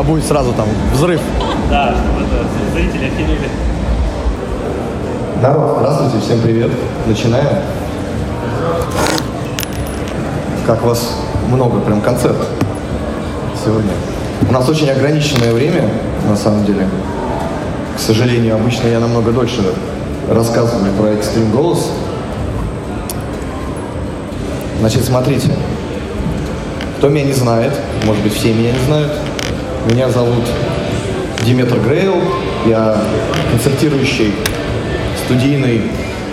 тебя будет сразу там взрыв. Да, чтобы это, зрители охерели. Народ, здравствуйте, всем привет. Начинаем. Как вас много, прям концерт сегодня. У нас очень ограниченное время, на самом деле. К сожалению, обычно я намного дольше рассказываю про экстрим голос. Значит, смотрите. Кто меня не знает, может быть, все меня не знают, меня зовут Диметр Грейл, я концертирующий студийный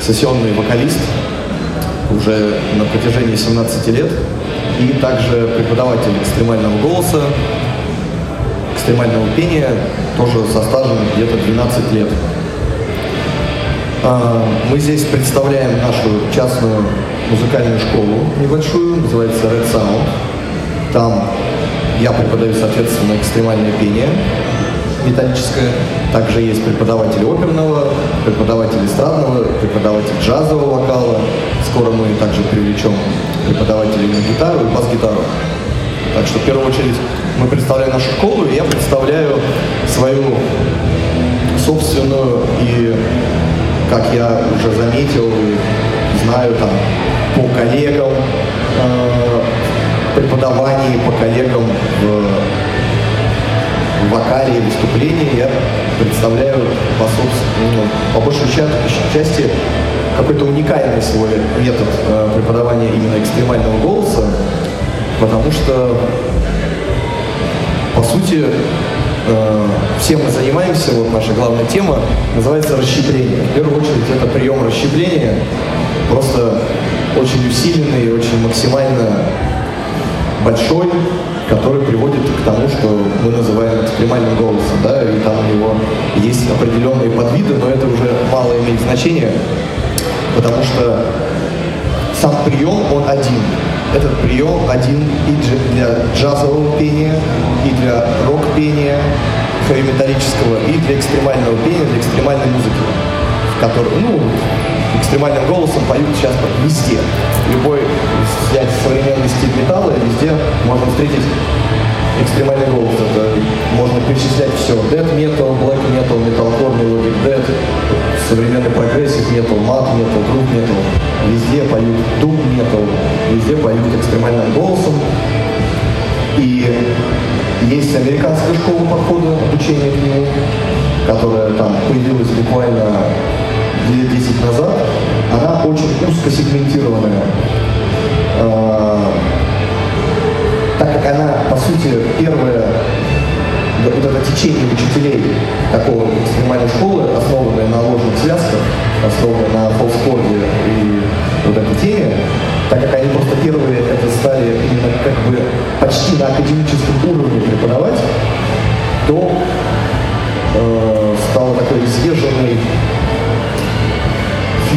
сессионный вокалист уже на протяжении 17 лет и также преподаватель экстремального голоса, экстремального пения, тоже со стажем где-то 12 лет. А, мы здесь представляем нашу частную музыкальную школу небольшую, называется Red Sound. Там я преподаю, соответственно, экстремальное пение металлическое. Также есть преподаватели оперного, преподаватель эстрадного, преподаватель джазового вокала. Скоро мы также привлечем преподавателей на гитару и бас-гитару. Так что в первую очередь мы представляем нашу школу, и я представляю свою собственную и, как я уже заметил знаю там по коллегам, э, преподавании, по коллегам в в вокале и выступлении я представляю по, ну, по большей части какой-то уникальный свой метод э, преподавания именно экстремального голоса, потому что, по сути, э, всем мы занимаемся, вот наша главная тема называется расщепление. В первую очередь это прием расщепления, просто очень усиленный очень максимально большой, который приводит к тому, что мы называем экстремальным голосом, да, и там у него есть определенные подвиды, но это уже мало имеет значения, потому что сам прием, он один. Этот прием один и для джазового пения, и для рок-пения, хэви-металлического, и для экстремального пения, для экстремальной музыки, в которой, ну, экстремальным голосом поют сейчас везде. Любой взять современный стиль металла, везде можно встретить экстремальный голос. Это можно перечислять все. Death metal, black metal, metalcore, melodic death, современный прогрессив metal, мат metal, groove metal. Везде поют doom metal, везде поют экстремальным голосом. И есть американская школа подхода обучения к нему, которая там появилась буквально лет 10 назад, она очень узко сегментированная. А, так как она, по сути, первая вот это течение учителей такого экстремальной школы, основанное на ложных связках, основанное на фолскорде и вот этой теме, так как они просто первые это стали именно как бы почти на академическом уровне преподавать, то э, стало такой изверженной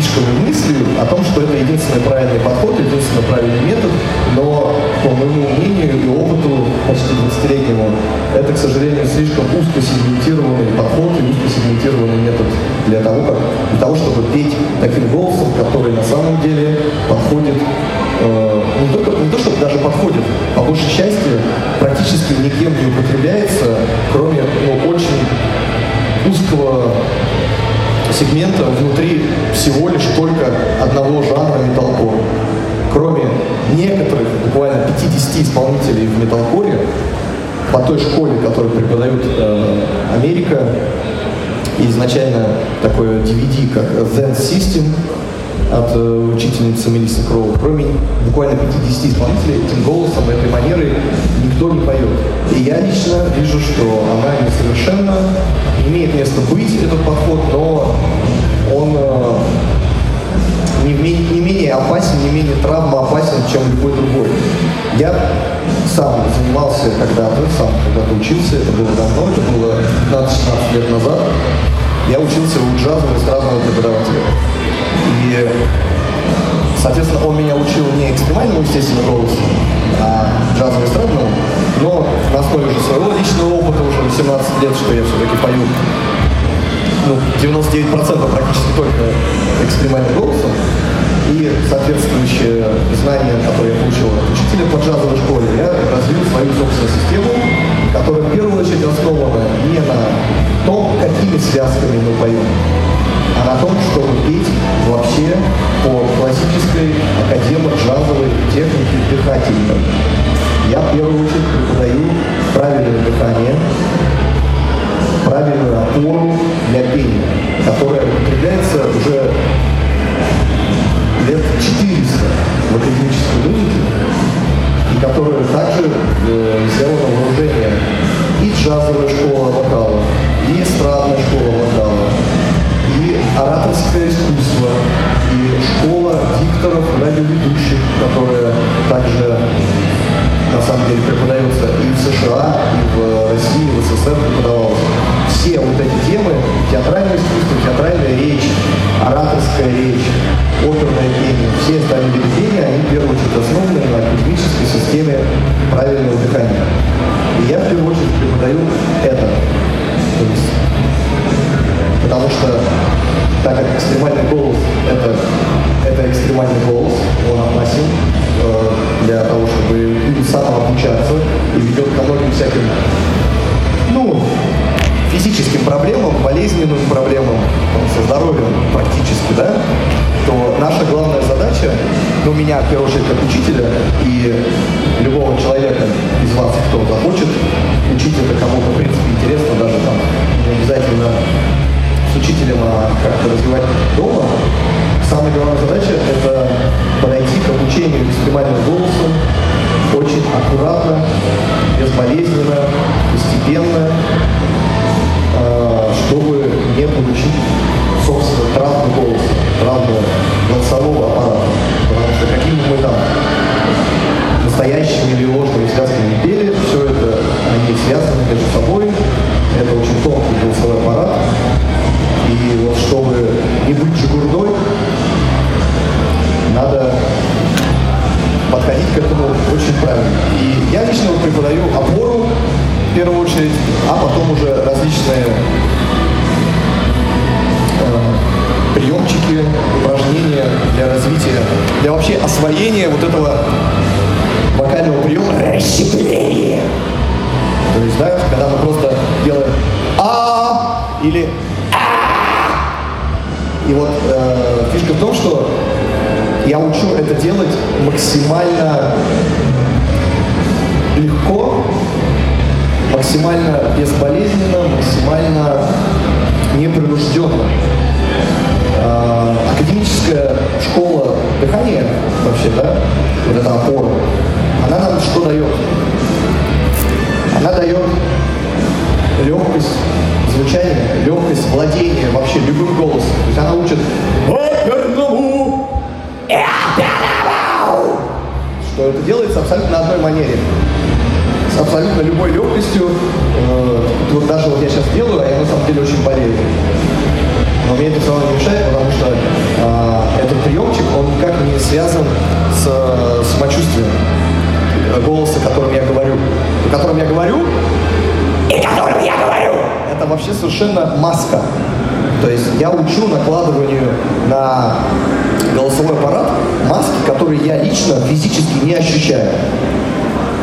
фишками мыслью о том, что это единственный правильный подход, единственный правильный метод, но по моему мнению и опыту почти 20-летнему, это, к сожалению, слишком узко сегментированный подход и узко сегментированный метод для того, как, для того, чтобы петь таким голосом, который на самом деле подходит э, не, только, не то, чтобы даже подходит, по большей части практически никем не употребляется, кроме ну, очень узкого сегмента внутри всего лишь только одного жанра металкор. Кроме некоторых, буквально 50 исполнителей в металкоре, по той школе, которую преподают э, Америка, изначально такое DVD, как Zen System, от э, учительницы Мелиссы Кроу. Кроме буквально 50 исполнителей, этим голосом, этой манерой никто не поет. И я лично вижу, что она несовершенно имеет место быть, этот подход, но он э, не, не менее опасен, не менее травмоопасен, чем любой другой. Я сам занимался когда-то, сам когда-то учился, это было давно, это было 15-16 лет назад. Я учился у джазового эстрадного преподавателя. И, соответственно, он меня учил не экстремальному, естественно, голосу, а джазово эстрадному, но на основе уже своего личного опыта, уже 18 лет, что я все-таки пою ну, 99% практически только экстремальным голосом, и соответствующие знания, которые я получил от учителя по джазовой школе, я развил свою собственную систему, которая в первую очередь связками мы поем, а на том, чтобы петь вообще по классической академо-джазовой технике дыхательной. Я в первую очередь преподаю правильное дыхание, правильную опору для пения, которая употребляется уже лет 400 в академической музыке, и которая также э, сделана вооружение и джазовая школа вокала,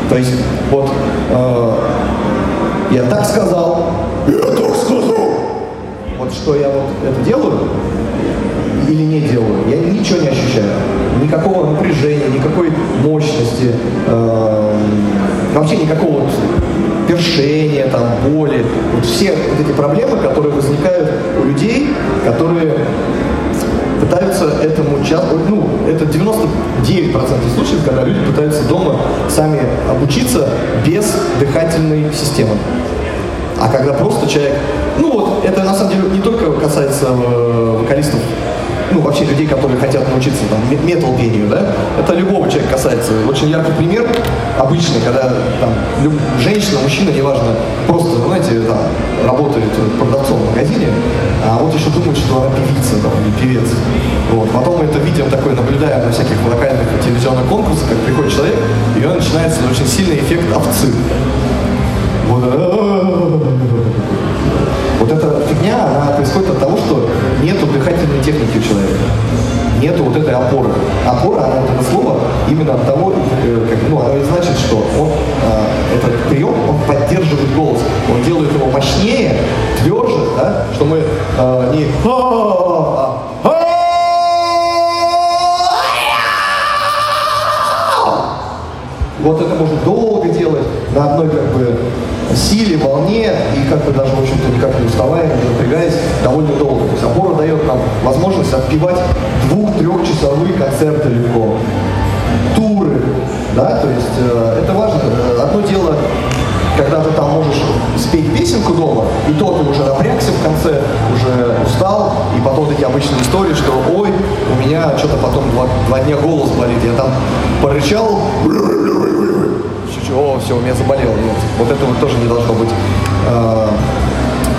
То есть вот э, я так сказал, я так сказал. Вот что я вот это делаю или не делаю, я ничего не ощущаю. Никакого напряжения, никакой мощности, э, вообще никакого вот першения, там, боли. Вот все вот эти проблемы, которые возникают у людей, которые пытаются этому часто, ну, это 99% случаев, когда люди пытаются дома сами обучиться без дыхательной системы. А когда просто человек, ну вот, это на самом деле не только касается э, вокалистов ну, вообще людей, которые хотят научиться там метал пению, да, это любого человека касается. Очень яркий пример, обычный, когда там люб, женщина, мужчина, неважно, просто, знаете, там, работает продавцом в магазине, а вот еще думает, что она певица там, или певец. Вот. Потом мы это видим такой, наблюдаем на всяких локальных телевизионных конкурсах, как приходит человек, и он начинается очень сильный эффект овцы. Вот, вот эта фигня, она происходит от того, что нету дыхательной техники у человека. Нету вот этой опоры. Опора, она это слово именно от того, э, как, ну, оно и значит, что он, э, этот прием, он поддерживает голос. Он делает его мощнее, тверже, да, что мы э, не «А, а, а». вот это можно долго делать на одной как бы силе, волне и как бы даже, в общем-то, никак не уставая, не напрягаясь, довольно долго. То есть опора дает нам возможность отпевать двух-трехчасовые концерты легко. Туры, да, то есть э, это важно. Одно дело когда ты там можешь спеть песенку дома, и то ты уже напрягся в конце, уже устал, и потом такие обычные истории, что ой, у меня что-то потом два, два дня голос болит, я там порычал, о, все, у меня заболело. Нет, вот этого тоже не должно быть. А,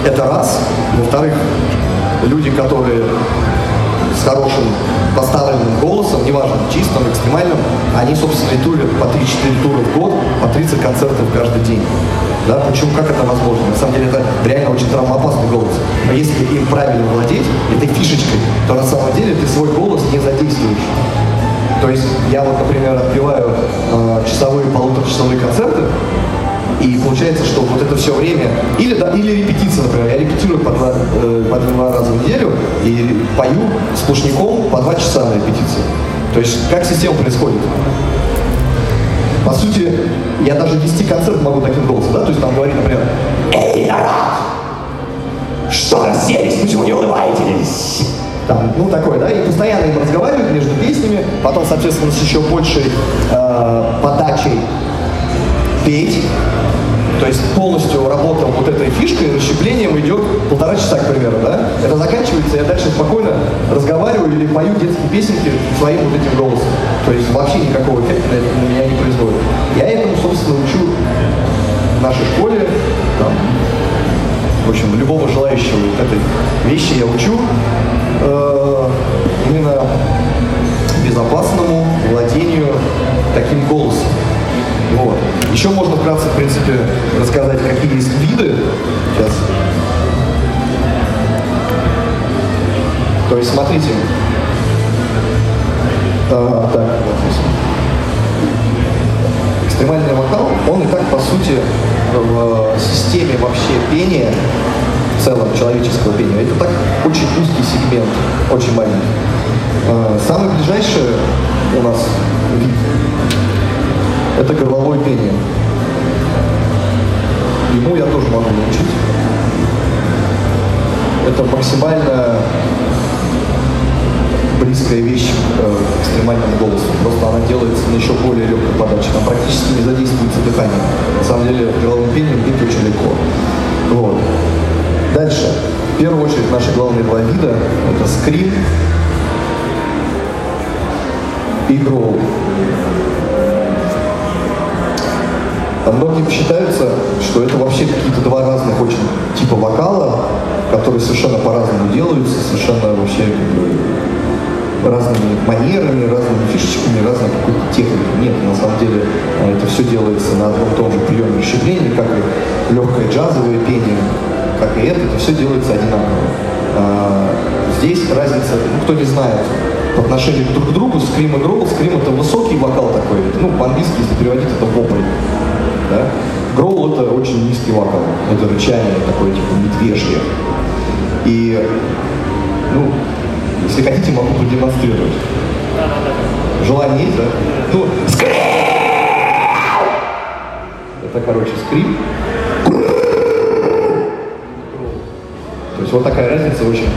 это раз. Во-вторых, люди, которые с хорошим поставленным голосом, неважно, чистым, экстремальным, они, собственно, и по 3-4 тура в год, по 30 концертов каждый день. Да, почему, как это возможно? На самом деле это реально очень травмоопасный голос. Но если им правильно владеть, этой фишечкой, то на самом деле ты свой голос не задействуешь. То есть я вот, например, отпеваю э, часовые, полуторачасовые концерты, и получается, что вот это все время, или, да, или репетиция, например, я репетирую по два, э, по два раза в неделю и пою сплошняком по два часа на репетиции. То есть как система происходит? По сути, я даже вести концерт могу таким голосом, да? То есть там говорит, например, «Эй, народ! Что расселись? Почему не улыбаетесь?» Там, ну, такое, да, и постоянно им разговаривают между песнями, потом, соответственно, с еще большей э, подачей петь, то есть полностью работа вот этой фишкой, расщеплением идет полтора часа, к примеру, да? Это заканчивается, я дальше спокойно разговариваю или пою детские песенки своим вот этим голосом. То есть вообще никакого эффекта на, на меня не производит. Я этому, собственно, учу в нашей школе, там, в общем, любого желающего вот этой вещи я учу именно безопасному владению таким голосом. Вот. Еще можно вкратце, в принципе, рассказать, какие есть виды. Сейчас. То есть, смотрите. А, так, вот здесь. Экстремальный вокал, он и так, по сути, в системе вообще пения, целом человеческого пения, это так очень узкий сегмент, очень маленький. А, самый ближайший у нас вид – это горловое пение. Ему я тоже могу научить. Это максимально близкая вещь к э, экстремальному голосу. Просто она делается на еще более легкой подаче. Там практически не задействуется дыхание. На самом деле головным пением бить очень легко. Вот. Дальше. В первую очередь наши главные два вида – это скрин и гроул. А многие считаются, что это вообще какие-то два разных очень типа вокала, которые совершенно по-разному делаются, совершенно вообще разными манерами, разными фишечками, разной какой-то техникой. Нет, на самом деле э, это все делается на одном и том же приеме расщепления, как и легкое джазовое пение, как и это, это все делается одинаково. А, здесь разница, ну, кто не знает, по отношению друг к другу, скрим и гроул, скрим это высокий вокал такой, ну, по-английски, если переводить, это вопль. Да? Гроул это очень низкий вокал, это рычание такое, типа медвежье. И, ну, если хотите, могу продемонстрировать. Желание есть, да? Ну, скрип! Это, короче, скрип. То есть вот такая разница очень...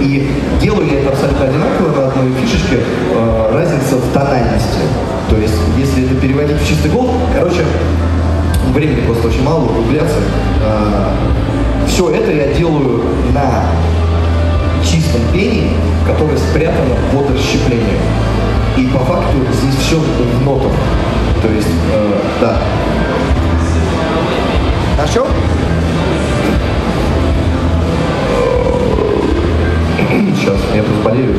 И делаю я это абсолютно одинаково на одной фишечке. Э, разница в тональности. То есть, если это переводить в чистый гол, короче, времени просто очень мало углубляться. Э, все это я делаю на чистом пении, которое спрятано под расщеплением. И по факту здесь все в нотах. То есть, э, да. Хорошо? Сейчас, я тут болею.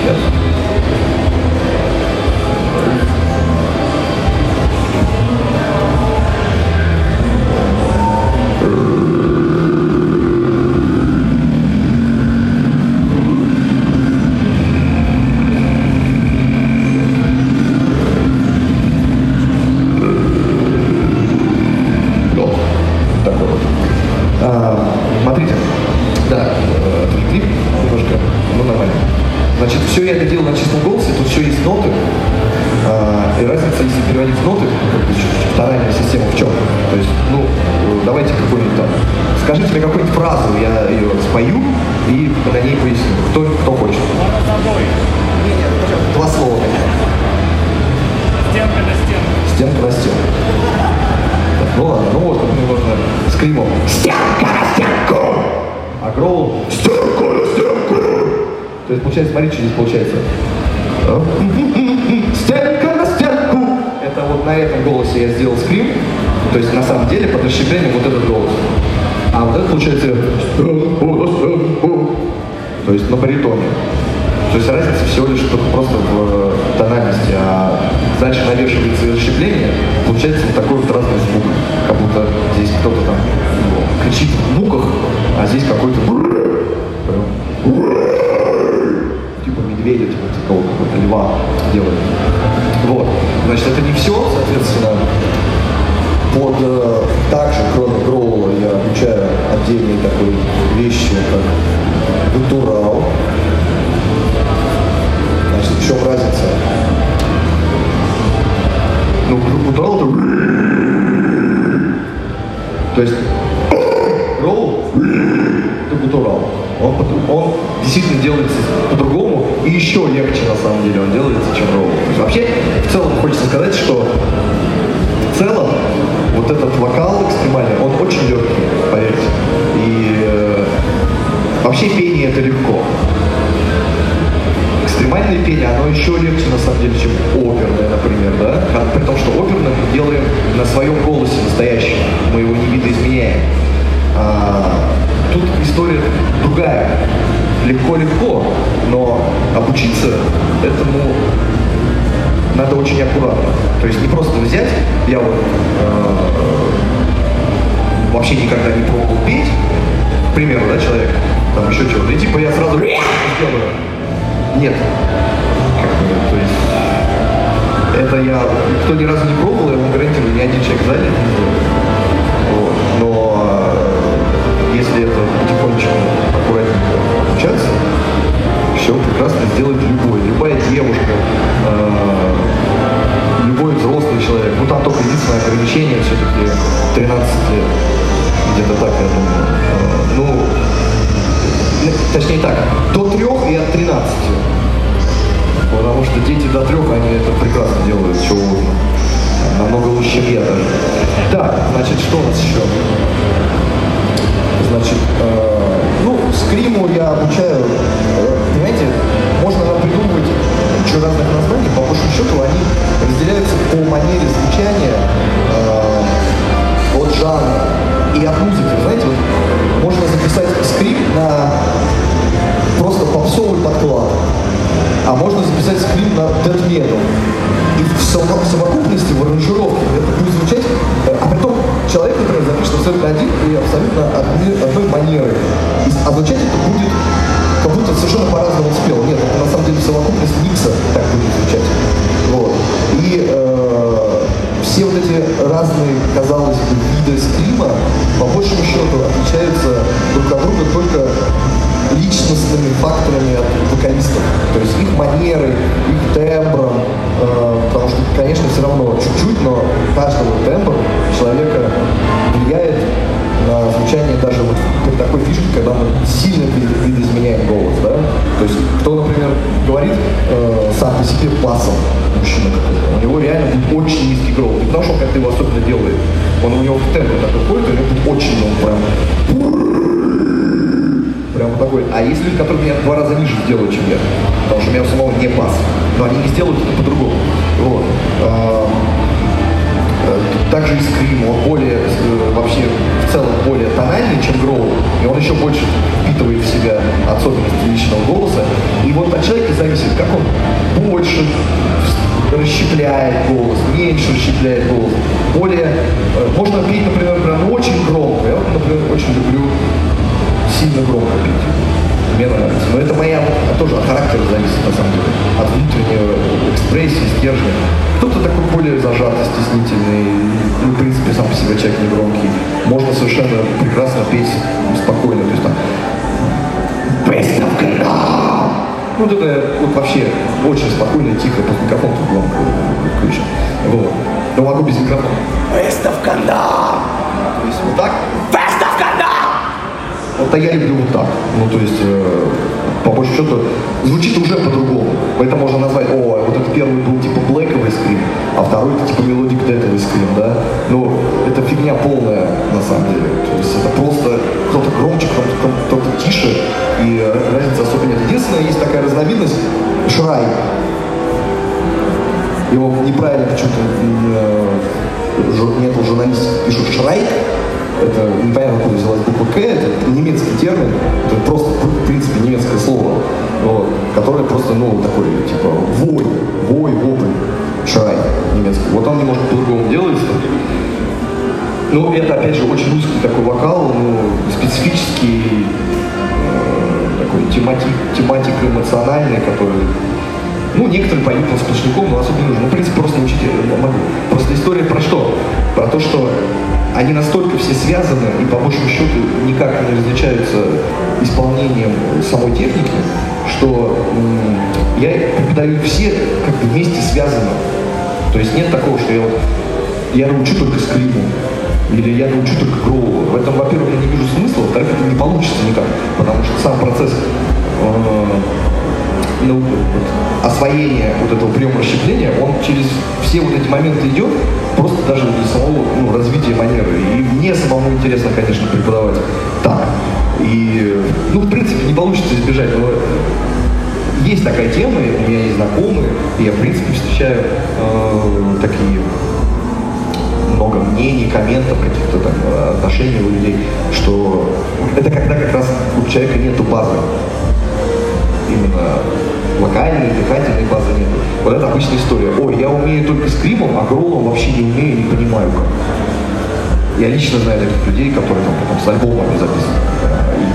Сейчас. Все я это делал на чистом голосе, тут все есть ноты. А, и разница, если переводить в ноты, как бы, тональная система в чем? То есть, ну, давайте какую-нибудь там, скажите мне какую-нибудь фразу, я ее спою и на ней поясню. Кто, кто хочет? Два слова. Стенка на стенку. Стенка на стенку. Ну ладно, ну вот, мне нужно с кремом. Стенка на стенку! А Гроул стенку на стенку! То есть, получается, смотри, что здесь получается. А? Стенка на стенку! Это вот на этом голосе я сделал скрим. То есть, на самом деле, под расщеплением вот этот голос. А вот это получается стенку. То есть на баритоне. То есть разница всего лишь просто в э, тональности, а дальше навешивается расщепление, получается вот такой вот разный звук, как будто здесь кто-то там ну, кричит в муках, а здесь какой-то медведя, типа такого какого-то льва делает. Вот. Значит, это не все, соответственно, под э, также, кроме Гроула, я обучаю отдельные такой вещи, как гутурал, Значит, в чем разница? Ну, гутурал это... То есть, роу это гутурал. Он, он действительно делается по-другому и еще легче на самом деле он делается, чем роу. Вообще, в целом хочется сказать, что в целом вот этот вокал экстремальный, он очень легкий, поверьте. И э, вообще пение это легко экстремальное пение, оно еще легче на самом деле, чем оперное, например, да? При том, что оперное мы делаем на своем голосе настоящем, мы его не видоизменяем. А, тут история другая. Легко-легко, но обучиться этому надо очень аккуратно. То есть не просто взять, я вот э, вообще никогда не пробовал петь, к примеру, да, человек, там еще чего-то, и типа я сразу сделаю нет. То есть это я, кто ни разу не пробовал, я вам гарантирую, ни один человек в не вот. Если это потихонечку, аккуратненько обучаться, все прекрасно сделает любой. Любая девушка, э, любой взрослый человек. Ну там только единственное ограничение все-таки 13 лет. Где-то так, я думаю. Э, ну, точнее так, до трех и от 13. Потому что дети до трех, они это прекрасно делают, чего угодно. Намного лучше, чем я даже. Так, значит, что у нас еще? Значит, э, ну, скриму я обучаю, э, понимаете, можно придумывать кучу разных названий, по большому счету они разделяются по манере звучания э, от жанра и от музыки. Знаете, вот можно записать скрипт на просто попсовый подклад, а можно записать скрипт на metal. И в совокупности, абсолютно один и абсолютно одной, одной манерой. И, звучать это будет как будто совершенно по-разному спел. Нет, это на самом деле совокупность микса так будет звучать. Вот. И э, все вот эти разные, казалось бы, виды стрима, по большему счету, отличаются друг от друга только личностными факторами от вокалистов. То есть их манеры, их тембром, э, потому что, конечно, все равно чуть-чуть, но каждого тембр человека влияет на звучание даже вот такой фишке, когда мы сильно видоизменяем голос, да? То есть кто, например, говорит э, сам по себе басом, мужчина какой-то, у него реально будет очень низкий голос. Не потому что он как-то его особенно делает, он у него в темп такой ходит, у него будет очень, он прям прям вот такой. А есть люди, которые меня два раза ниже сделают, чем я, потому что у меня самого не бас. Но они не сделают это по-другому. Вот. А, э, также и скрим, он более, э, вообще в целом более тональный, чем гроу, и он еще больше впитывает в себя особенности личного голоса. И вот от человека зависит, как он больше расщепляет голос, меньше расщепляет голос. Более, э, можно петь, например, прям очень громко. Я, например, очень люблю сильно громко петь. Мне нравится. Но это моя тоже от характера зависит, на самом деле. От внутренней экспрессии, стержня. Кто-то такой более зажатый, стеснительный, ну, в принципе, сам по себе человек не громкий. Можно совершенно прекрасно петь спокойно. То есть там выставка Ну, вот это вот вообще очень спокойно, тихо, под микрофон тут громко включен. Вот. Но могу без микрофона. Выставка да! То есть вот так. Выставка да! А я люблю вот так. Ну, то есть, э, по большому счету, звучит уже по-другому. Это можно назвать, о, вот этот первый был типа блэковый скрин, а второй это типа melodic death овый scream, да? Но это фигня полная, на самом деле. То есть это просто кто-то громче, кто-то, кто-то тише, и разницы особо нет. Единственное, есть такая разновидность, Schrei. Его неправильно почему-то э, ряд журналистов пишут Schreik, это непонятно откуда взялась буква К, это немецкий термин, это просто, в принципе, немецкое слово, вот, которое просто, ну, такой, типа, вой, вой, вопль, шрай немецкий. Вот он немножко по-другому делает, что ну, это, опять же, очень русский такой вокал, ну, специфический, э, такой тематик, тематика эмоциональная, который ну, некоторые поют по сплошняком, но особо не нужно. Ну, в принципе, просто научите могу. Просто история про что? Про то, что они настолько все связаны и по большому счету никак не различаются исполнением самой техники, что я преподаю все как бы вместе связаны. То есть нет такого, что я вот я научу только скриму, или я научу только гроулу. В этом, во-первых, я не вижу смысла, во-вторых, это не получится никак, потому что сам процесс э, ну, вот, освоения вот этого приема расщепления, он через все вот эти моменты идет, просто даже для самого ну, развития манеры. И мне самому интересно, конечно, преподавать так. И, ну, в принципе, не получится избежать, но есть такая тема, у меня есть знакомые, и я, в принципе, встречаю э, такие много мнений, комментов, каких-то там отношений у людей, что это когда как раз у человека нету базы именно локальной, дыхательной базы нет. Вот это обычная история. Ой, я умею только скримом, а гроулом вообще не умею, не понимаю как. Я лично знаю таких людей, которые там потом с альбомами записаны.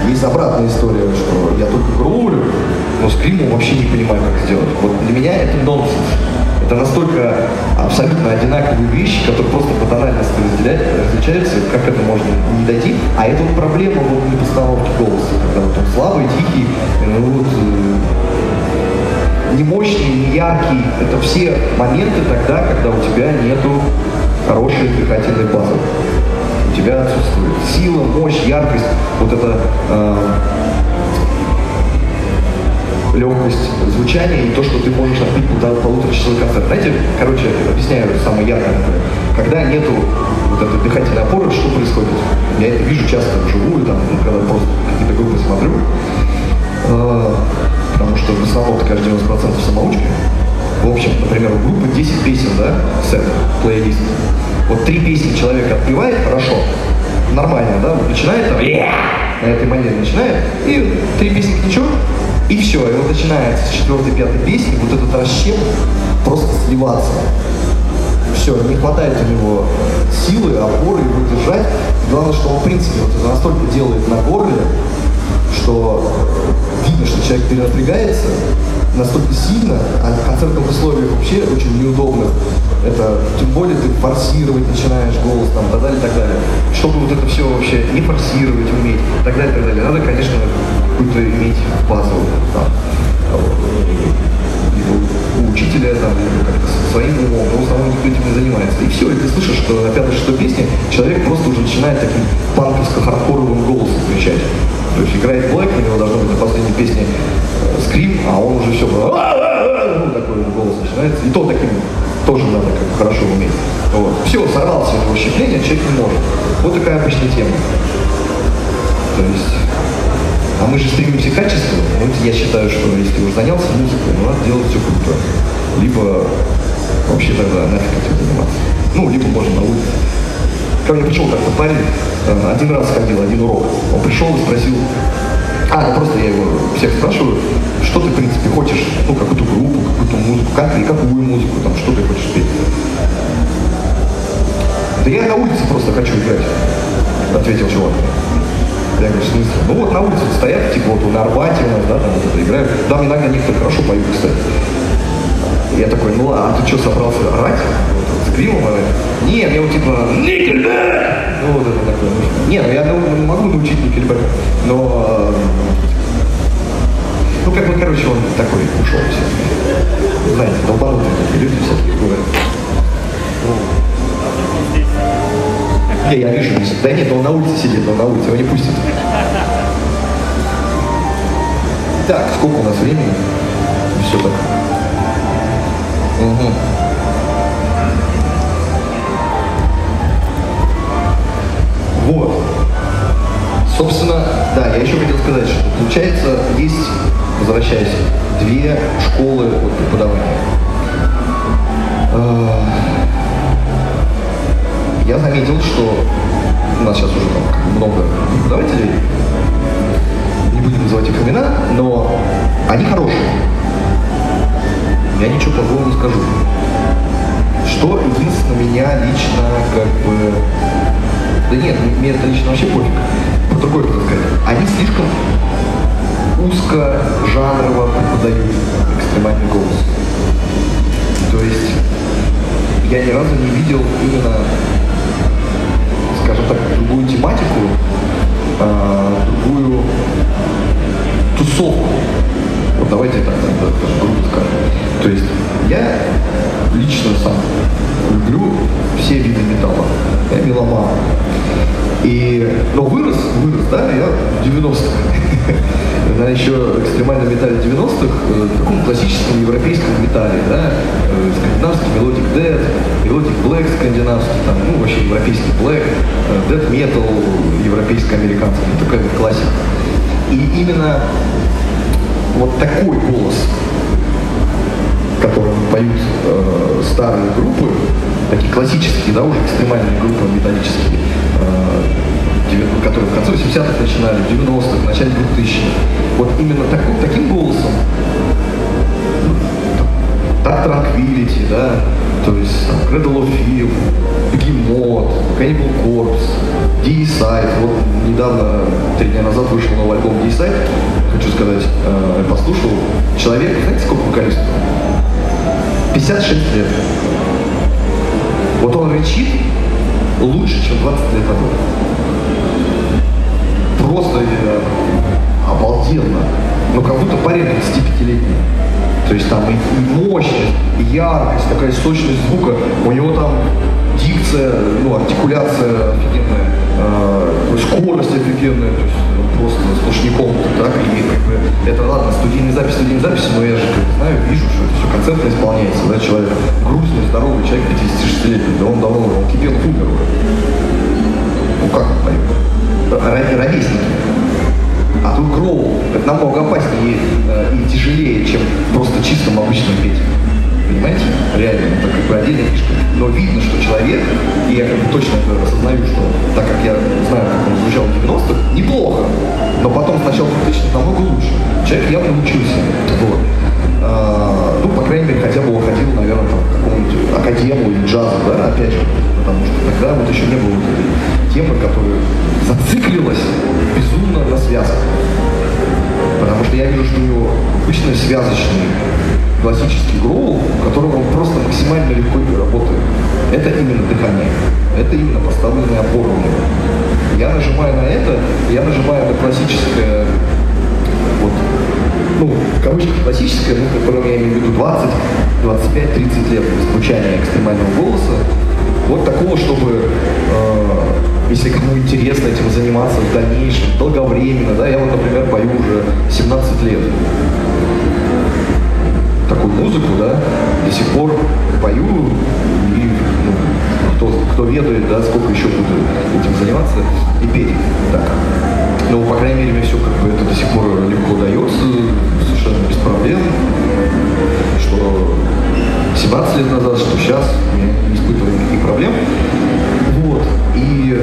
И есть обратная история, что я только гроулю, но скримом вообще не понимаю, как сделать. Вот для меня это нонсенс. Это настолько абсолютно одинаковые вещи, которые просто по тональности различаются, как это можно не дойти. А это вот проблема вот, не постановки голоса, когда вот он слабый, тихий, ну вот не мощный, не яркий. Это все моменты тогда, когда у тебя нету хорошей дыхательной базы. У тебя отсутствует сила, мощь, яркость, вот это э, легкость звучания и то, что ты можешь отбить полуторачасовой концерт. Знаете, короче, объясняю самое яркое. Когда нету вот этой дыхательной опоры, что происходит? Я это вижу часто вживую, там, ну, когда просто какие-то группы смотрю. Э, потому что в основном каждый 90% самоучки. В общем, например, у группы 10 песен, да, сет, плейлист. Вот три песни человек отпевает хорошо, нормально, да, начинает там, на этой манере начинает, и три песни ничего, и все, и вот начинается с четвертой, пятой песни вот этот расщеп просто сливаться. Все, не хватает у него силы, опоры его держать. Главное, что он, в принципе, вот это настолько делает на горле, что видно, что человек перенапрягается настолько сильно, а в концертных условиях вообще очень неудобно. Это тем более ты форсировать начинаешь голос там, так далее, так далее. Чтобы вот это все вообще не форсировать уметь, так далее, так далее. Надо, конечно, какую-то иметь базу там, у учителя там, как-то своим умом, но в основном никто этим не занимается. И все, и ты слышишь, что на пятой-шестой песне человек просто уже начинает таким панковско-хардкоровым голосом кричать. То есть играет Блэк, у него должно быть на последней песне э, скрим, а он уже все ну, такой голос начинается. И то таким тоже надо как хорошо уметь. Вот. Все, сорвался этого щепления, человек не может. Вот такая обычная тема. То есть, а мы же стремимся к качеству. Вот я считаю, что если уже занялся музыкой, ну, надо делать все круто. Либо вообще тогда нафиг этим заниматься. Ну, либо можно на улице. Ко мне пришел как-то парень, э, один раз ходил, один урок. Он пришел и спросил, а, ну просто я его всех спрашиваю, что ты, в принципе, хочешь, ну, какую-то группу, какую-то музыку, как и какую музыку, там, что ты хочешь петь. Да я на улице просто хочу играть, ответил чувак. Я говорю, в смысле? Ну вот на улице стоят, типа вот на Арбате у нас, да, там вот это играют. Да, иногда некоторые хорошо поют, кстати. Я такой, ну а ты что, собрался орать? Она, нет, я вот типа, Никельбек! Ну вот это такое. Нет, ну я ну, могу научить Никельбек, но Ну, как бы, короче, он такой ушел все. Знаете, долбанутые такие люди всякие бывают. Не, я вижу, вижу. Да нет, он на улице сидит, он на улице, его не пустят. Так, сколько у нас времени? Все так. Угу. Вот. Собственно, да, я еще хотел сказать, что получается, есть, возвращаясь, две школы вот, преподавания. А, я заметил, что у нас сейчас уже там много преподавателей, не будем называть их имена, но они хорошие. Я ничего плохого не скажу. Что единственное меня лично как бы да нет, мне это лично вообще пофиг. Про другое хотел сказать. Они слишком узко жанрово преподают экстремальный голос. То есть я ни разу не видел именно, скажем так, другую тематику, а, другую тусовку. Давайте так, грубо скажем. То есть я лично сам люблю все виды металла. Я меломан. И, но вырос, вырос, да, я в 90-х. На еще экстремальном металле 90-х, э, таком классическом европейском металле, да, э, скандинавский Melodic Dead, Melodic Black скандинавский, там, ну, вообще европейский Black, э, Dead Metal европейско-американский, такая вот классика. И именно вот такой голос, которым поют э, старые группы, такие классические, да, уже экстремальные группы металлические, э, которые в конце 80-х начинали, в 90-х, в начале 2000-х. Вот именно такой, таким голосом так Tranquility, да, то есть там, Cradle of Fear, Behemoth. Вот недавно, три дня назад вышел новый альбом D-Side, хочу сказать, э, послушал. Человек, знаете, сколько вокалистов? 56 лет. Вот он рычит лучше, чем 20 лет назад. Просто э, обалденно. Ну, как будто парень 25-летний. То есть там и, мощность, и яркость, такая сочность звука. У него там дикция, ну, артикуляция офигенная, э, скорость офигенная, то есть просто сплошняком так, и как бы, это ладно, студийная запись, студийная запись, но я же как знаю, вижу, что это все концертно исполняется, да, человек грустный, здоровый человек, 56-летний, да он давно, он кипел умер уже. Ну как? Ровесники. А тут гроу, это намного опаснее э, и тяжелее, чем просто чистым обычным петь. Понимаете? Реально, это как бы отдельная фишка. Но видно, что человек, и я как бы точно осознаю, что так как я знаю, как он звучал в 90-х, неплохо. Но потом сначала 2000 намного лучше. Человек явно учился. Вот. Ну, по крайней мере, хотя бы уходил, наверное, там, в какому-нибудь академу или джазу, да, опять же. Потому что тогда вот еще не было этой темы, которая зациклилась безумно на связках. Потому что я вижу, что у него обычно связочный классический гроул, в котором он просто максимально легко работает. Это именно дыхание. Это именно поставленные опоры у. Я нажимаю на это, я нажимаю на классическое, ну, в кавычках классическое, ну, которым я имею в виду 20, 25, 30 лет звучания экстремального голоса. Вот такого, чтобы э, если кому интересно этим заниматься в дальнейшем, долговременно, да, я вот, например, пою уже 17 лет такую музыку, да, до сих пор пою, и ну, кто, кто ведает, да, сколько еще буду этим заниматься и петь. Так. Но, по крайней мере, мне все как бы это до сих пор легко дается, совершенно без проблем, что 17 лет назад, что сейчас, я не испытываю никаких проблем. Вот. И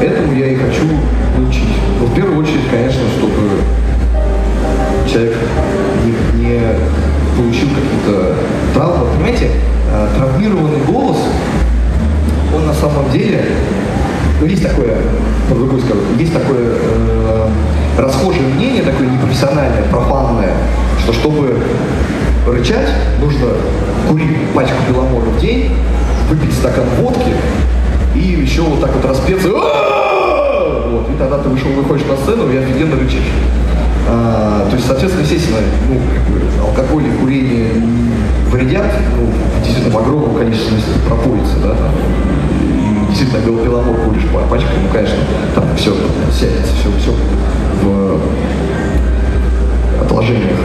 этому я и хочу научить. Но в первую очередь, конечно, чтобы человек не, не получил какие-то травмы. Понимаете, э, травмированный голос, он на самом деле, ну есть такое, по-другому скажу, есть такое э, расхожее мнение, такое непрофессиональное, профанное, что чтобы рычать, нужно курить пачку беломора в день, выпить стакан водки и еще вот так вот распеться. Вот, и тогда ты вышел, выходишь на сцену и офигенно рычишь. А, то есть, соответственно, естественно, ну, алкоголь и курение вредят, ну, действительно, в огромном количестве пропоится, да, там, действительно бел беломор куришь по пачкой, ну, конечно, там все сядется, все, все в отложениях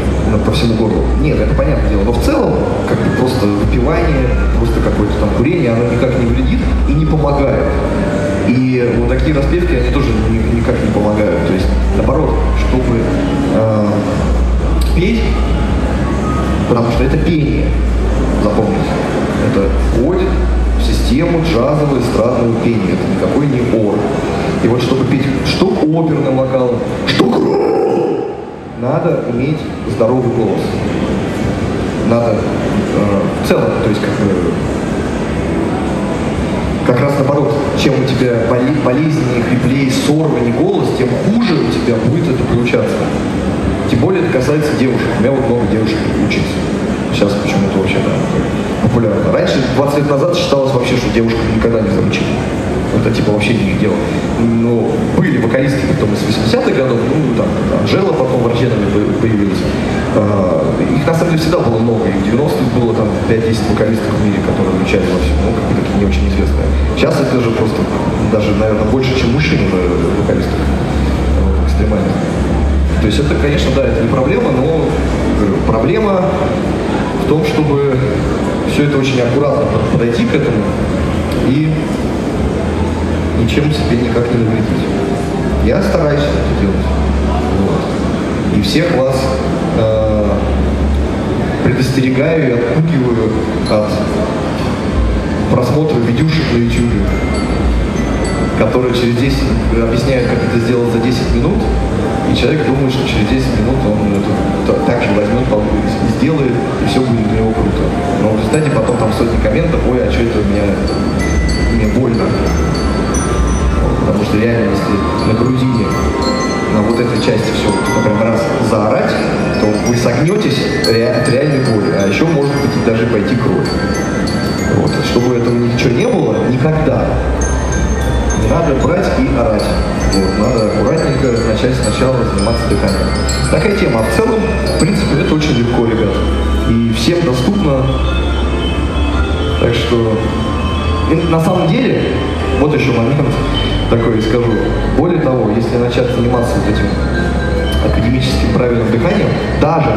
по всему горлу. Нет, это понятное дело. Но в целом, как бы просто выпивание, просто какое-то там курение, оно никак не вредит и не помогает. И вот такие распевки, они тоже никак не помогают. То есть, наоборот, чтобы э, петь, потому что это пение, запомните. Это входит в систему джазового эстрадного пения. Это никакой не ор. И вот чтобы петь что оперным вокалом, что надо иметь здоровый голос. Надо э, в целом, то есть как бы как раз наоборот, чем у тебя боли, болезненнее, хриплее, сорваннее голос, тем хуже у тебя будет это получаться. Тем более это касается девушек. У меня вот много девушек учится. Сейчас почему-то вообще да, популярно. Раньше, 20 лет назад, считалось вообще, что девушка никогда не заручит. Это типа вообще не их дело. Ну, были вокалистки потом из 80-х годов, ну, там, Анжела потом в Арченове появилась. А, их на самом деле всегда было много, и в 90-х было там 5-10 вокалистов в мире, которые звучали во всем, ну, как такие не очень известные. Сейчас это же просто даже, наверное, больше, чем мужчин уже вокалистов экстремальных. То есть это, конечно, да, это не проблема, но проблема в том, чтобы все это очень аккуратно подойти к этому и ничем себе никак не навредить. Я стараюсь это делать. Вот. И всех вас э, предостерегаю и отпугиваю от просмотра видюшек на YouTube, которые через 10 объясняют, как это сделать за 10 минут, и человек думает, что через 10 минут он это так же возьмет, сделает, и все будет у него круто. Но в результате потом там сотни комментов, ой, а что это у меня, мне больно. Потому что реально, если на грудине, на вот этой части все вот, прям раз заорать, то вы согнетесь от реальной боли. А еще может быть даже пойти кровь. Вот. Чтобы этого ничего не было, никогда надо брать и орать. Вот. Надо аккуратненько начать сначала заниматься дыханием. Такая тема. А в целом, в принципе, это очень легко, ребят. И всем доступно. Так что, и на самом деле, вот еще момент такой скажу. Более того, если начать заниматься вот этим академическим правильным дыханием, даже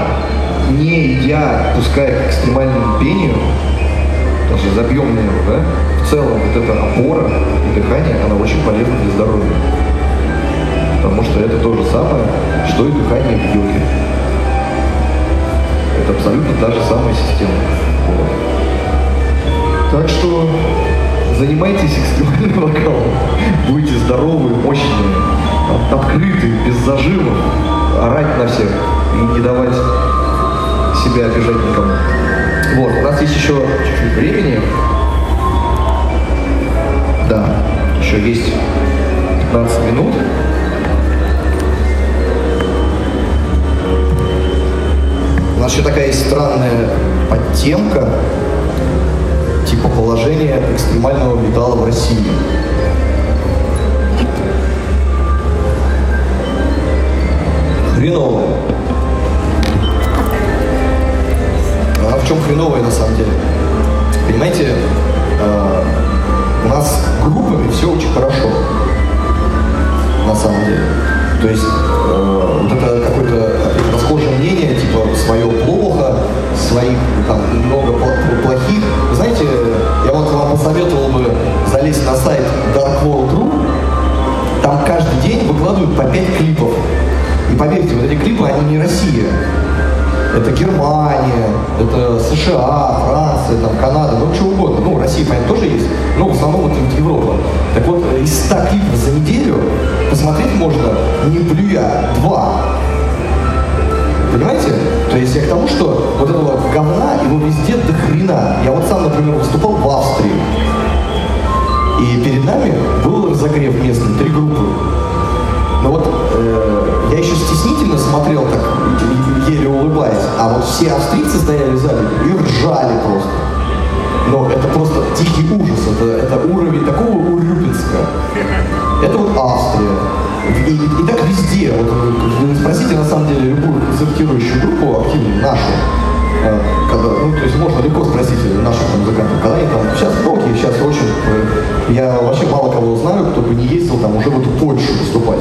не идя, пускай к экстремальному пению, что забьем на него, да, в целом вот эта опора и дыхание, она очень полезна для здоровья. Потому что это то же самое, что и дыхание в йоге. Это абсолютно та же самая система. Вот. Так что занимайтесь экстремальным вокалом. Будете здоровые, мощные, открытые, без зажимов, орать на всех и не давать себя обижать никому. Вот, у нас есть еще чуть-чуть времени. Да, еще есть 15 минут. У нас еще такая есть странная подтемка, типа положения экстремального металла в России. Хреновое. В чем хреновое на самом деле? Понимаете, э, у нас группами все очень хорошо. На самом деле. То есть э, вот это какое-то расхожее мнение, типа свое плохо, своих там много плохих. Знаете, я вот вам посоветовал бы залезть на сайт darkworld.ru, там каждый день выкладывают по 5 клипов. И поверьте, вот эти клипы, они не Россия. Это Германия, это США, Франция, там, Канада, ну что угодно. Ну, Россия, понятно, тоже есть, но в основном это Европа. Так вот, из 100 клипов за неделю посмотреть можно, не плюя, два. Понимаете? То есть я к тому, что вот этого говна, его везде до хрена. Я вот сам, например, выступал в Австрии. И перед нами был разогрев местный, три группы. Но вот э, я еще стеснительно смотрел, так еле улыбаясь, а вот все австрийцы стояли в зале и ржали просто. Но это просто дикий ужас, это, это уровень такого Урюпинска. Это вот Австрия. И, и так везде. Вот, вы спросите, на самом деле, любую концертирующую группу, активную, нашу, э, когда, ну, то есть можно легко спросить наших там, музыкантов, когда они там, сейчас роки, сейчас очень, э, я вообще мало кого знаю, кто бы не ездил там уже в эту Польшу выступать.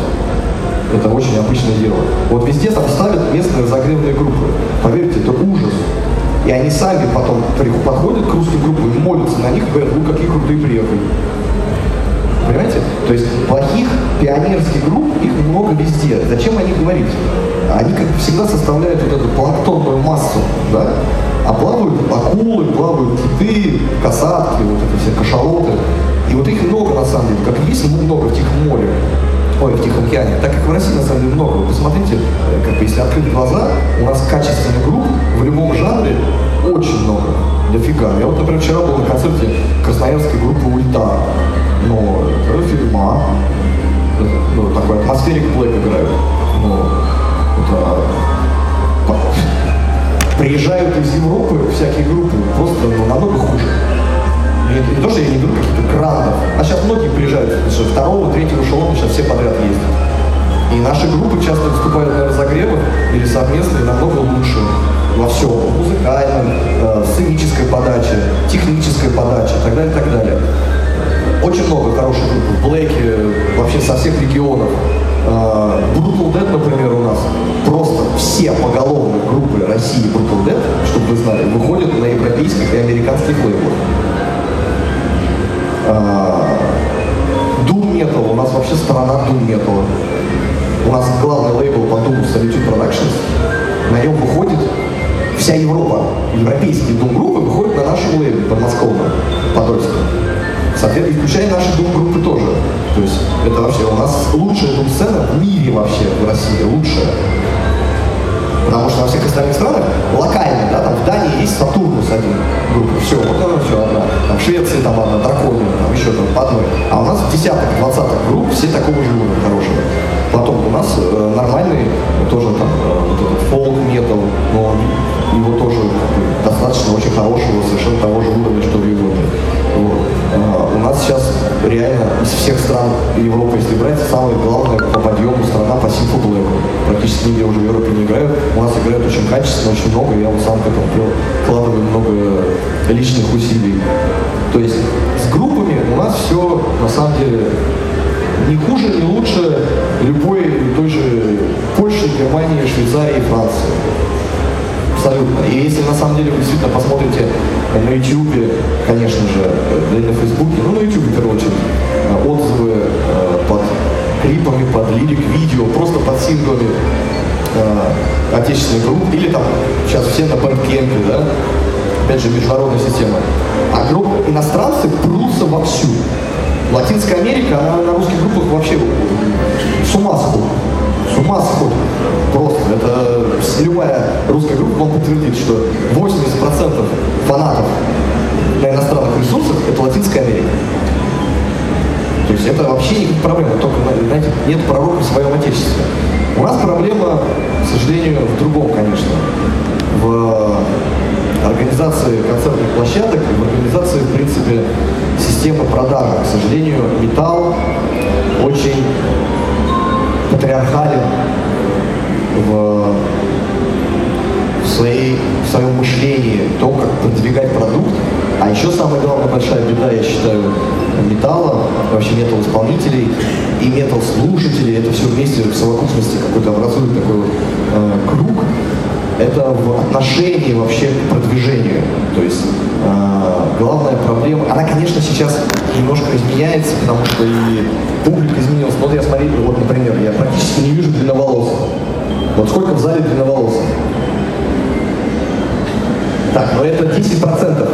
Это очень обычное дело. Вот везде там ставят местные разогревные группы. Поверьте, это ужас. И они сами потом подходят к русским группам и молятся на них, говорят, вы какие крутые приехали. Понимаете? То есть плохих пионерских групп, их много везде. Зачем они говорить? Они, как всегда, составляют вот эту планктонную массу, да? А плавают акулы, плавают киты, касатки, вот это все кашалоты. И вот их много, на самом деле. Как есть много в Тихом море, ой, в Тихом океане, так как в России, на самом деле, много. Вы посмотрите, э, как бы, если открыть глаза, у нас качественных групп в любом жанре очень много. Дофига. Я вот, например, вчера был на концерте красноярской группы «Ульта». Ну, это фильма. Ну, такой атмосферик Блэк играют. Ну, это... Приезжают из Европы всякие группы, просто ну, намного хуже. Не, не то, что я не беру каких-то грандов, а сейчас многие приезжают, что второго, третьего эшелона сейчас все подряд ездят. И наши группы часто выступают на разогревах или совместные намного лучше во всем. Музыкальном, э, сценической подаче, технической подаче и так далее, так далее. Очень много хороших групп. В Блэке, вообще со всех регионов. Uh, Brutal Dead, например, у нас просто все поголовные группы России Brutal Dead, чтобы вы знали, выходят на европейских и американских лейблах. Doom Metal, у нас вообще страна Doom Metal. У нас главный лейбл по Doom Solitude Productions. На нем выходит вся Европа. Европейские Doom группы выходят на нашем лейбле подмосковном, Подольском. Соответственно, включая наши Doom группы тоже. То есть это вообще у нас лучшая Doom сцена в мире вообще, в России, лучшая. Потому что во всех остальных странах локально, да, там в Дании есть Сатурнус один группа, все, вот она все одна. Там в Швеции там одна, Дракония, там еще там по одной. А у нас десяток, двадцаток групп, все такого же уровня хорошего. Потом у нас э, нормальный, тоже там э, вот этот фолк метал, но его тоже достаточно очень хорошего, совершенно того же уровня, что в Европе. Нас сейчас реально из всех стран Европы, если брать, самая главная по подъему страна по Симфу Блэку. Практически нигде уже в Европе не играют. У нас играют очень качественно, очень много. Я вот сам к этому вкладываю много личных усилий. То есть с группами у нас все на самом деле не хуже, не лучше любой той же Польши, Германии, Швейцарии, Франции. Абсолютно. И если на самом деле вы действительно посмотрите на YouTube, конечно же, да и на Фейсбуке, ну на YouTube в первую очередь, отзывы э, под клипами, под лирик, видео, просто под синглами э, отечественных групп, или там сейчас все на бэндкемпе, да, опять же, международная система. А группы иностранцы прутся вовсю. Латинская Америка, она на русских группах вообще с ума сходит. С ума сходит. Просто. Это любая русская группа вам подтвердит, что 80% фанатов на иностранных ресурсах это Латинская Америка. То есть это вообще никаких проблем. Только, знаете, нет пророка в своем отечестве. У нас проблема, к сожалению, в другом, конечно. В организации концертных площадок и в организации, в принципе, системы продажи. К сожалению, металл очень патриархален в, в, своей, в своем мышлении, то, как продвигать продукт. А еще самая главная большая беда, я считаю, металла, вообще метал исполнителей и метал слушателей, это все вместе в совокупности какой-то образует такой э, круг, это в отношении вообще к продвижению. То есть э, главная проблема, она, конечно, сейчас немножко изменяется, потому что и публика изменилась. Вот я смотрю, вот, например, я практически не вижу длинноволосых. Вот сколько в зале длинноволосых? Так, но это 10%.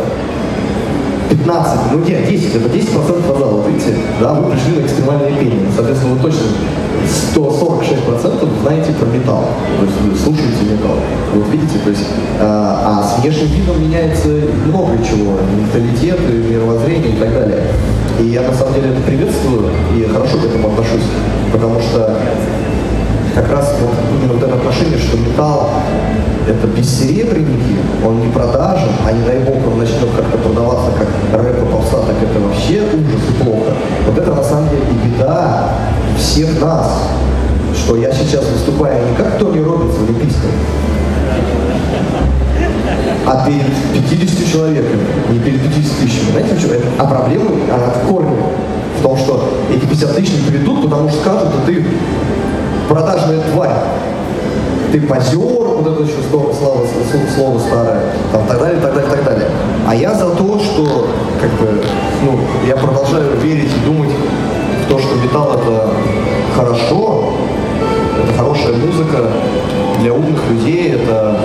15, ну где, 10, это 10% по залу, видите? Да, вы пришли на экстремальное пение. Соответственно, вы точно 146% знаете про металл, то есть вы слушаете металл. Вот видите, то есть, а, а с внешним видом меняется много чего, менталитет, мировоззрение и так далее. И я на самом деле это приветствую и хорошо к этому отношусь, потому что как раз вот именно вот это отношение, что металл это бессеребренники, он не продажен, а не дай бог он начнет как-то продаваться как рэп и попса, так это вообще ужас и плохо. Вот это на самом деле и беда всех нас, что я сейчас выступаю не как Тони Робинс в Олимпийском, а перед 50 человеками, не перед 50 тысячами. Знаете, что? А проблема, она в корне в том, что эти 50 тысяч не придут, потому что скажут, что ты продажная тварь ты позер, вот это еще слово, слово, слово старое, там, так далее, так далее, так далее. А я за то, что, как бы, ну, я продолжаю верить и думать в то, что металл это хорошо, это хорошая музыка для умных людей, это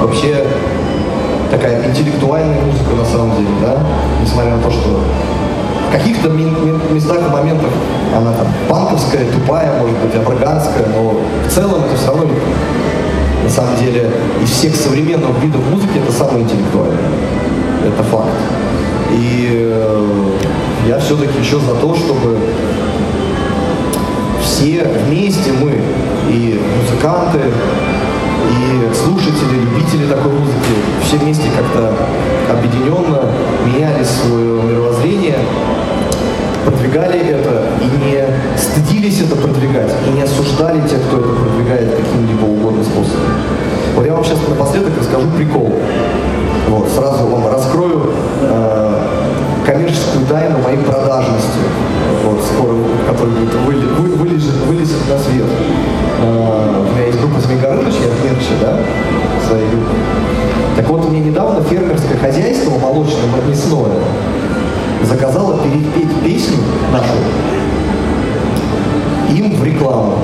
вообще такая интеллектуальная музыка на самом деле, да, несмотря на то, что каких-то местах и моментах она там панковская, тупая, может быть, афроганская, но в целом это все равно на самом деле из всех современных видов музыки это самое интеллектуальное. Это факт. И э, я все-таки еще за то, чтобы все вместе мы, и музыканты, и слушатели, любители такой музыки, все вместе как-то объединенно меняли свое мировоззрение, продвигали это и не стыдились это продвигать, и не осуждали тех, кто это продвигает каким-либо угодным способом. Вот я вам сейчас напоследок расскажу прикол. Вот, сразу вам раскрою э, коммерческую тайну моей продажности, вот, скоро, который будет выли, вы, вылезет, вылезет на свет. Э, у меня есть группа Змей Горыныч, я в мерче, да, своей группы. Так вот, меня недавно фермерское хозяйство молочно-мясное заказала перепеть песню нашу им в рекламу.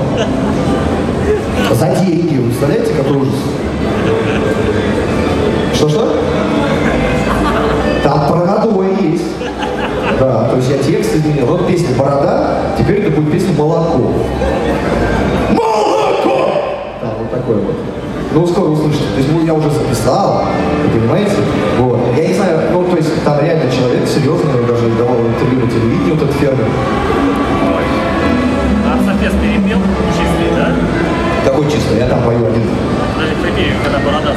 За деньги, вы представляете, какой ужас? Что-что? Там про есть. Да, то есть я текст изменил. Вот песня «Борода», теперь это будет песня «Молоко». Молоко! Да, вот такой вот. Ну, скоро услышите. То есть ну, я уже записал, понимаете? Вот. Я не знаю, ну, там реально человек серьезный, даже давал интервью на телевидении, вот этот фермер. А Софес перепел чистый, да? Какой чистый? Я там пою один. Даже прибери, когда борода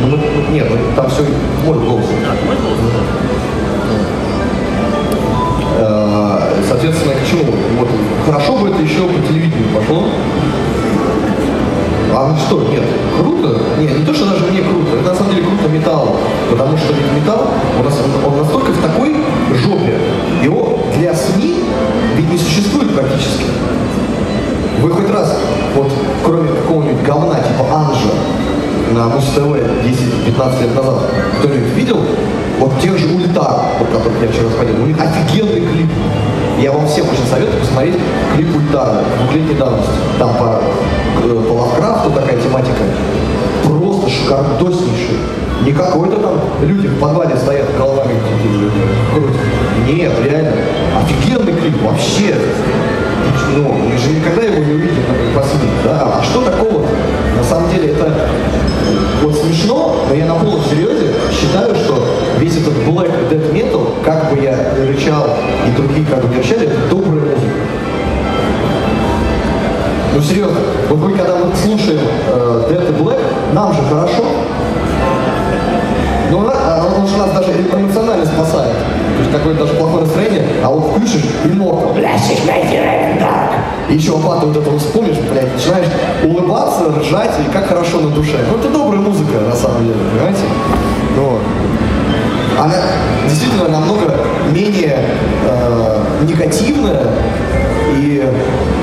Ну, мы, нет, ну, там все мой голос. А, твой голос? Э, соответственно, к чему? Вот, хорошо бы это еще по телевидению пошло. А ну что, нет, круто? Нет, не то, что даже мне круто, это на самом деле круто металл, потому что металл, у нас, он настолько в такой жопе, его для СМИ ведь не существует практически. Вы хоть раз, вот кроме какого-нибудь говна типа Анжа на Муз-ТВ 10-15 лет назад, кто-нибудь видел вот тех же Ультар, вот которых я вчера сходил, у них офигенный клип. Я вам всем очень советую посмотреть клип Ультара двухлетней давности. Там по, по Лавкрафту такая тематика. Просто шикардоснейший. Не какой-то там люди в подвале стоят головами крутят. Нет, реально. Офигенный клип вообще. Ну, мы же никогда его не увидим на посылке, да? А что такого? На самом деле это вот смешно, но я на полном серьезе считаю, что весь этот black death metal, как бы я рычал и другие как бы не рычали, это добрая музыка. Ну серьезно, вот мы когда мы слушаем э, Death и Black, нам же хорошо. Ну, он, он же нас даже эмоционально спасает. То есть какое-то даже плохое настроение, а вот включишь и Immortal. И еще оплату вот это вот вспомнишь, блядь, начинаешь улыбаться, ржать, и как хорошо на душе. Ну, это добрая музыка, на самом деле, понимаете? Ну, она действительно намного менее э, негативная и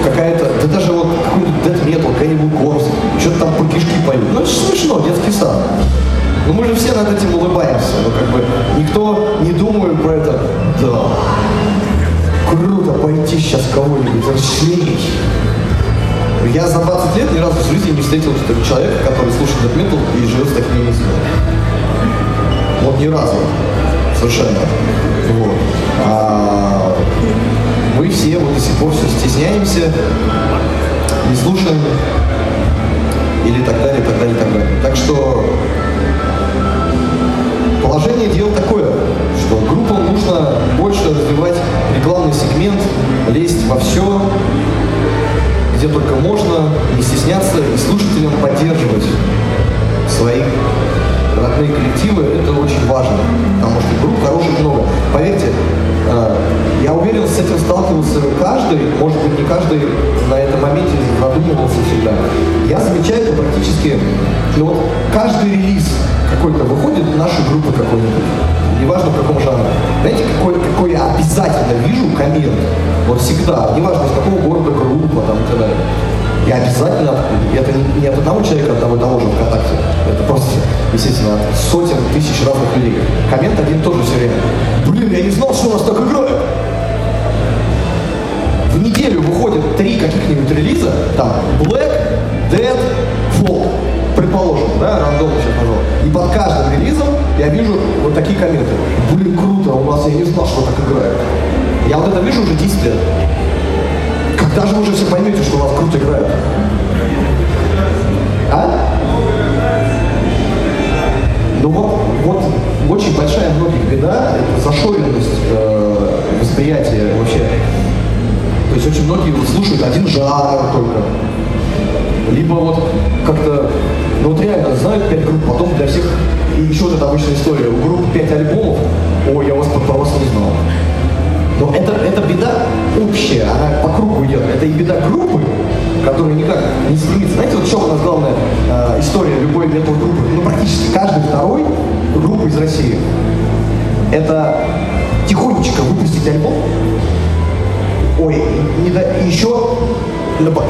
какая-то, да даже вот какой-то death какой-нибудь корпус, что-то там по кишки поют. Ну это смешно, детский сад. Но мы же все над этим улыбаемся, но как бы никто не думает про это. Да, круто пойти сейчас кого-нибудь расчленить. Я за 20 лет ни разу в жизни не встретил человека, который слушает death metal и живет с такими мыслями. Вот ни разу. Совершенно. Вот. А мы все вот до сих пор все стесняемся, не слушаем или так далее, так далее, так далее. Так что положение дел такое, что группам нужно больше развивать рекламный сегмент, лезть во все, где только можно, не стесняться и слушателям поддерживать своих родные коллективы, это очень важно, потому что групп хороших много. Поверьте, я уверен, с этим сталкивался каждый, может быть, не каждый на этом моменте задумывался всегда. Я замечаю это практически, ну вот каждый релиз какой-то выходит нашей группы какой-нибудь, неважно в каком жанре. Знаете, какой, какой я обязательно вижу коммент, вот всегда, неважно из какого города группа там и так далее. Я обязательно, это не, не от одного человека, одного и того же ВКонтакте, это просто, естественно, от сотен тысяч разных людей. Коммент один тоже все время. Блин, я не знал, что у нас так играют. Неделю выходит три каких-нибудь релиза, там, Black, Dead, Folk, предположим, да, рандомно сейчас назвал. И под каждым релизом я вижу вот такие комменты. Блин, круто, у нас я не знал, что так играют. Я вот это вижу уже 10 лет. Когда же вы уже все поймете, что у вас круто играют? А? Ну вот, вот очень большая многих беда, это зашоренность э, восприятия вообще. То есть очень многие вот слушают один жанр только. Либо вот как-то, ну вот реально знают пять групп, потом для всех, и еще вот эта обычная история, у группы пять альбомов, ой, я вас про вас не знал. Но это, это беда общая, она по кругу идет. Это и беда группы, которая никак не стремится. Знаете, вот что у нас главная э, история любой метал группы? Ну, практически каждый второй группа из России. Это тихонечко выпустить альбом. Ой, не да, еще,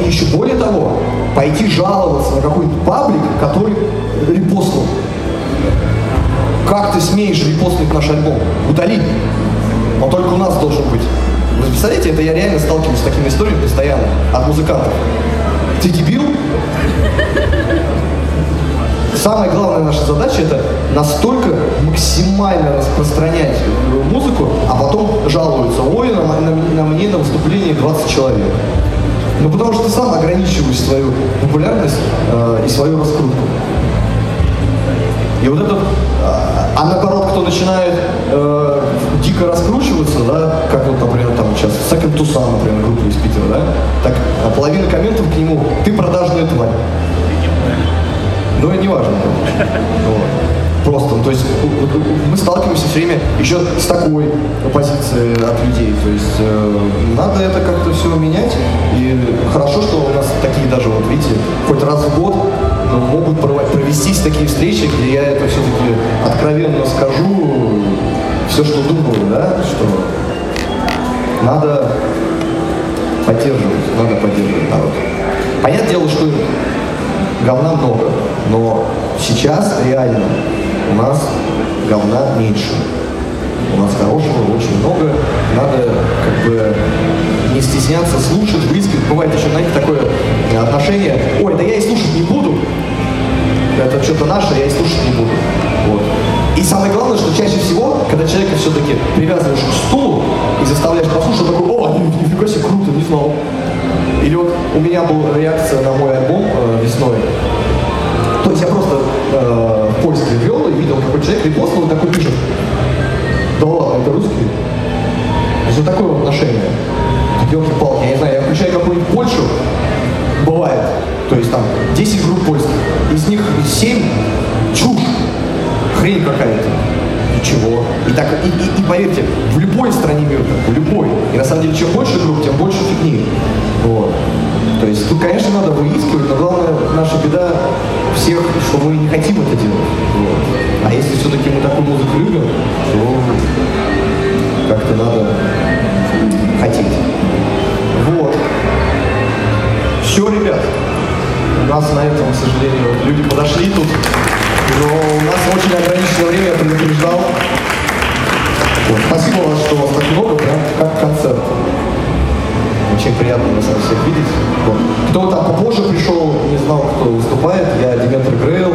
еще более того, пойти жаловаться на какой-нибудь паблик, который репостнул. Как ты смеешь репостнуть наш альбом? Удали. Он только у нас должен быть. Вы представляете, это я реально сталкиваюсь с такими историями постоянно от музыкантов. Ты дебил? Самая главная наша задача это настолько максимально распространять музыку, а потом жалуются, ой, на, на, на мне на выступлении 20 человек. Ну потому что ты сам ограничиваешь свою популярность э, и свою раскрутку. И вот этот, а, а наоборот, кто начинает э, дико раскручиваться, да, как вот, например, там сейчас Second to например, группа из Питера, да, так а половина комментов к нему, ты продажная тварь. Ну, это не важно. Вот. Просто, то есть мы сталкиваемся все время еще с такой позицией от людей. То есть э, надо это как-то все менять. И хорошо, что у нас такие даже, вот видите, хоть раз в год могут провестись такие встречи, где я это все-таки откровенно скажу, все, что думаю, да, что надо поддерживать, надо поддерживать народ. Понятное дело, что говна много, но сейчас реально у нас говна меньше. У нас хорошего очень много. Надо как бы не стесняться слушать близких. Бывает еще, знаете, такое отношение. Ой, да я и слушать не буду. Это что-то наше, я и слушать не буду. Вот. И самое главное, что чаще всего, когда человека все-таки привязываешь к стулу и заставляешь послушать, такой, о, нифига себе, круто, не знал. Или вот у меня была реакция на мой альбом э, весной. То есть я просто э, в поиске ввел и видел, какой человек репостнул, такой пишет, да ладно, это русский. Вот такое вот отношение. Елки-палки, я не знаю, я включаю какую-нибудь Польшу, бывает, то есть там 10 групп польских, из них 7 чушь, хрень какая-то. Ничего. И так, и, и, и поверьте, в любой стране мира, в любой. И на самом деле, чем больше групп, тем больше фигни. Вот. То есть тут, конечно, надо выискивать, но главное, наша беда всех, что мы не хотим это делать. Вот. А если все-таки мы такую музыку любим, то как-то надо хотеть. Вот. Все, ребят. У нас на этом, к сожалению, люди подошли тут. Но у нас очень ограниченное время, я предупреждал. Вот. Спасибо вам, что вас так много, прям как концерт. Очень приятно нас всех видеть. Вот. Кто там попозже пришел, не знал, кто выступает, я Диметр Грейл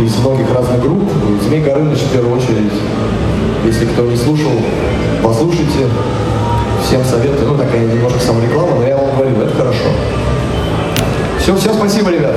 из многих разных групп. Змей Горыныч в первую очередь. Если кто не слушал, послушайте. Всем советую. Ну, такая немножко самореклама, но я вам говорю, это хорошо. Все, всем спасибо, ребят.